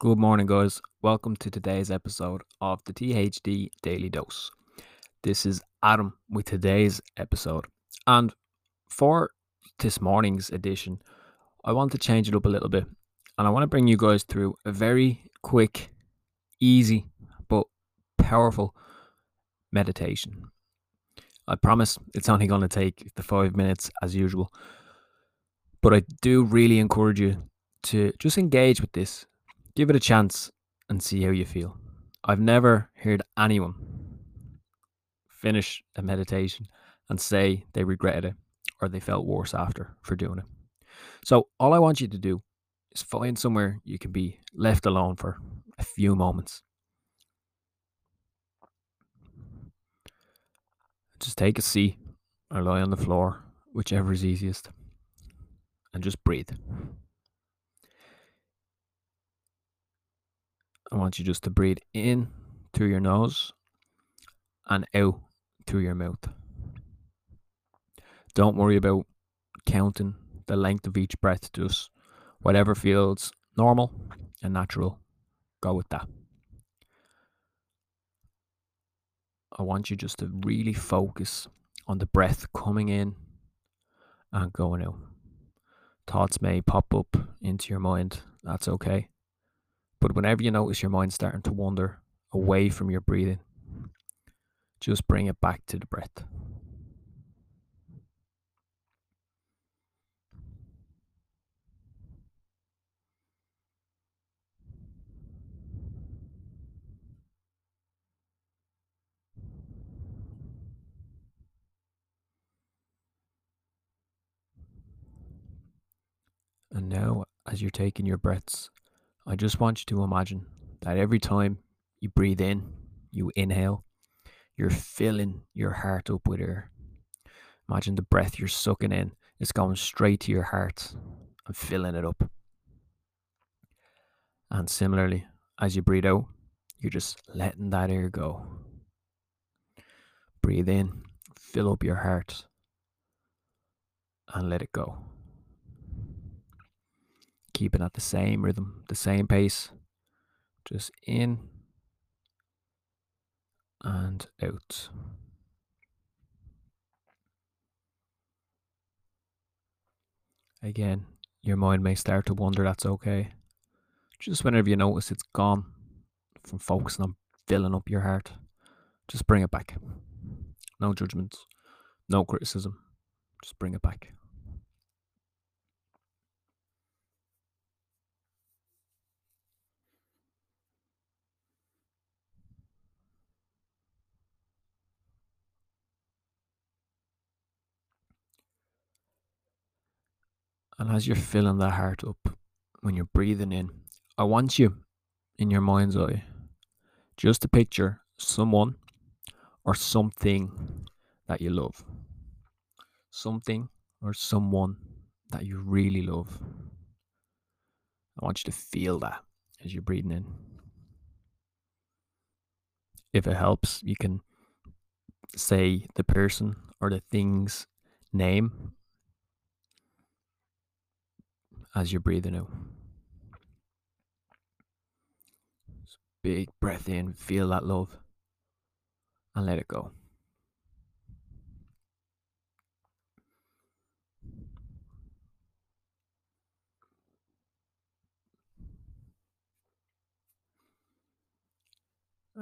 Good morning, guys. Welcome to today's episode of the THD Daily Dose. This is Adam with today's episode. And for this morning's edition, I want to change it up a little bit. And I want to bring you guys through a very quick, easy, but powerful meditation. I promise it's only going to take the five minutes as usual. But I do really encourage you to just engage with this Give it a chance and see how you feel. I've never heard anyone finish a meditation and say they regretted it or they felt worse after for doing it. So, all I want you to do is find somewhere you can be left alone for a few moments. Just take a seat or lie on the floor, whichever is easiest, and just breathe. I want you just to breathe in through your nose and out through your mouth. Don't worry about counting the length of each breath, just whatever feels normal and natural, go with that. I want you just to really focus on the breath coming in and going out. Thoughts may pop up into your mind, that's okay. But whenever you notice your mind starting to wander away from your breathing, just bring it back to the breath. And now, as you're taking your breaths, I just want you to imagine that every time you breathe in, you inhale, you're filling your heart up with air. Imagine the breath you're sucking in is going straight to your heart and filling it up. And similarly, as you breathe out, you're just letting that air go. Breathe in, fill up your heart, and let it go keeping at the same rhythm, the same pace. Just in and out. Again, your mind may start to wander, that's okay. Just whenever you notice it's gone from focusing on filling up your heart, just bring it back. No judgments, no criticism, just bring it back. And as you're filling that heart up, when you're breathing in, I want you in your mind's eye just to picture someone or something that you love. Something or someone that you really love. I want you to feel that as you're breathing in. If it helps, you can say the person or the thing's name as you're breathing out. big breath in, feel that love, and let it go.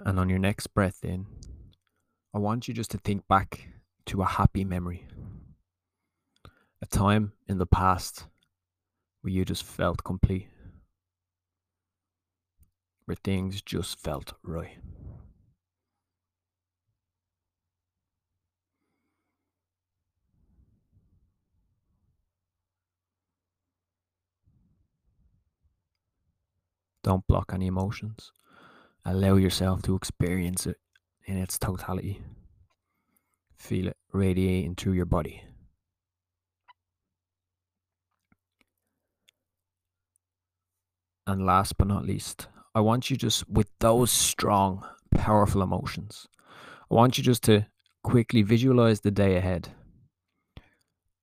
And on your next breath in, I want you just to think back to a happy memory. A time in the past where you just felt complete, where things just felt right. Don't block any emotions. Allow yourself to experience it in its totality. Feel it radiating through your body. And last but not least, I want you just with those strong, powerful emotions, I want you just to quickly visualize the day ahead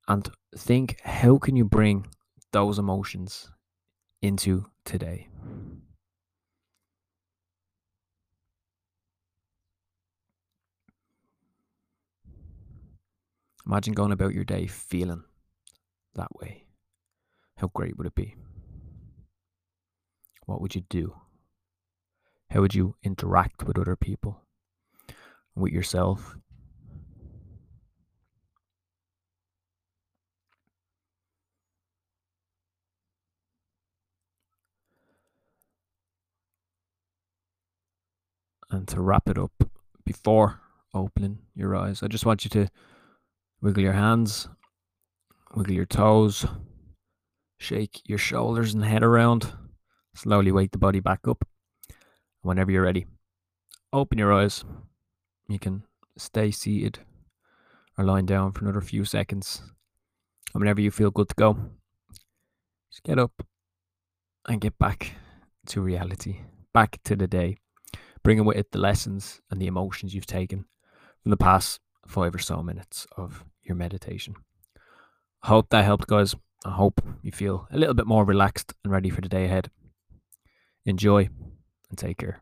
and think how can you bring those emotions into today? Imagine going about your day feeling that way. How great would it be? What would you do? How would you interact with other people? With yourself? And to wrap it up, before opening your eyes, I just want you to wiggle your hands, wiggle your toes, shake your shoulders and head around, slowly wake the body back up. Whenever you're ready, open your eyes. You can stay seated or lying down for another few seconds. And whenever you feel good to go, just get up and get back to reality, back to the day bringing with it the lessons and the emotions you've taken from the past five or so minutes of your meditation. I hope that helped, guys. I hope you feel a little bit more relaxed and ready for the day ahead. Enjoy and take care.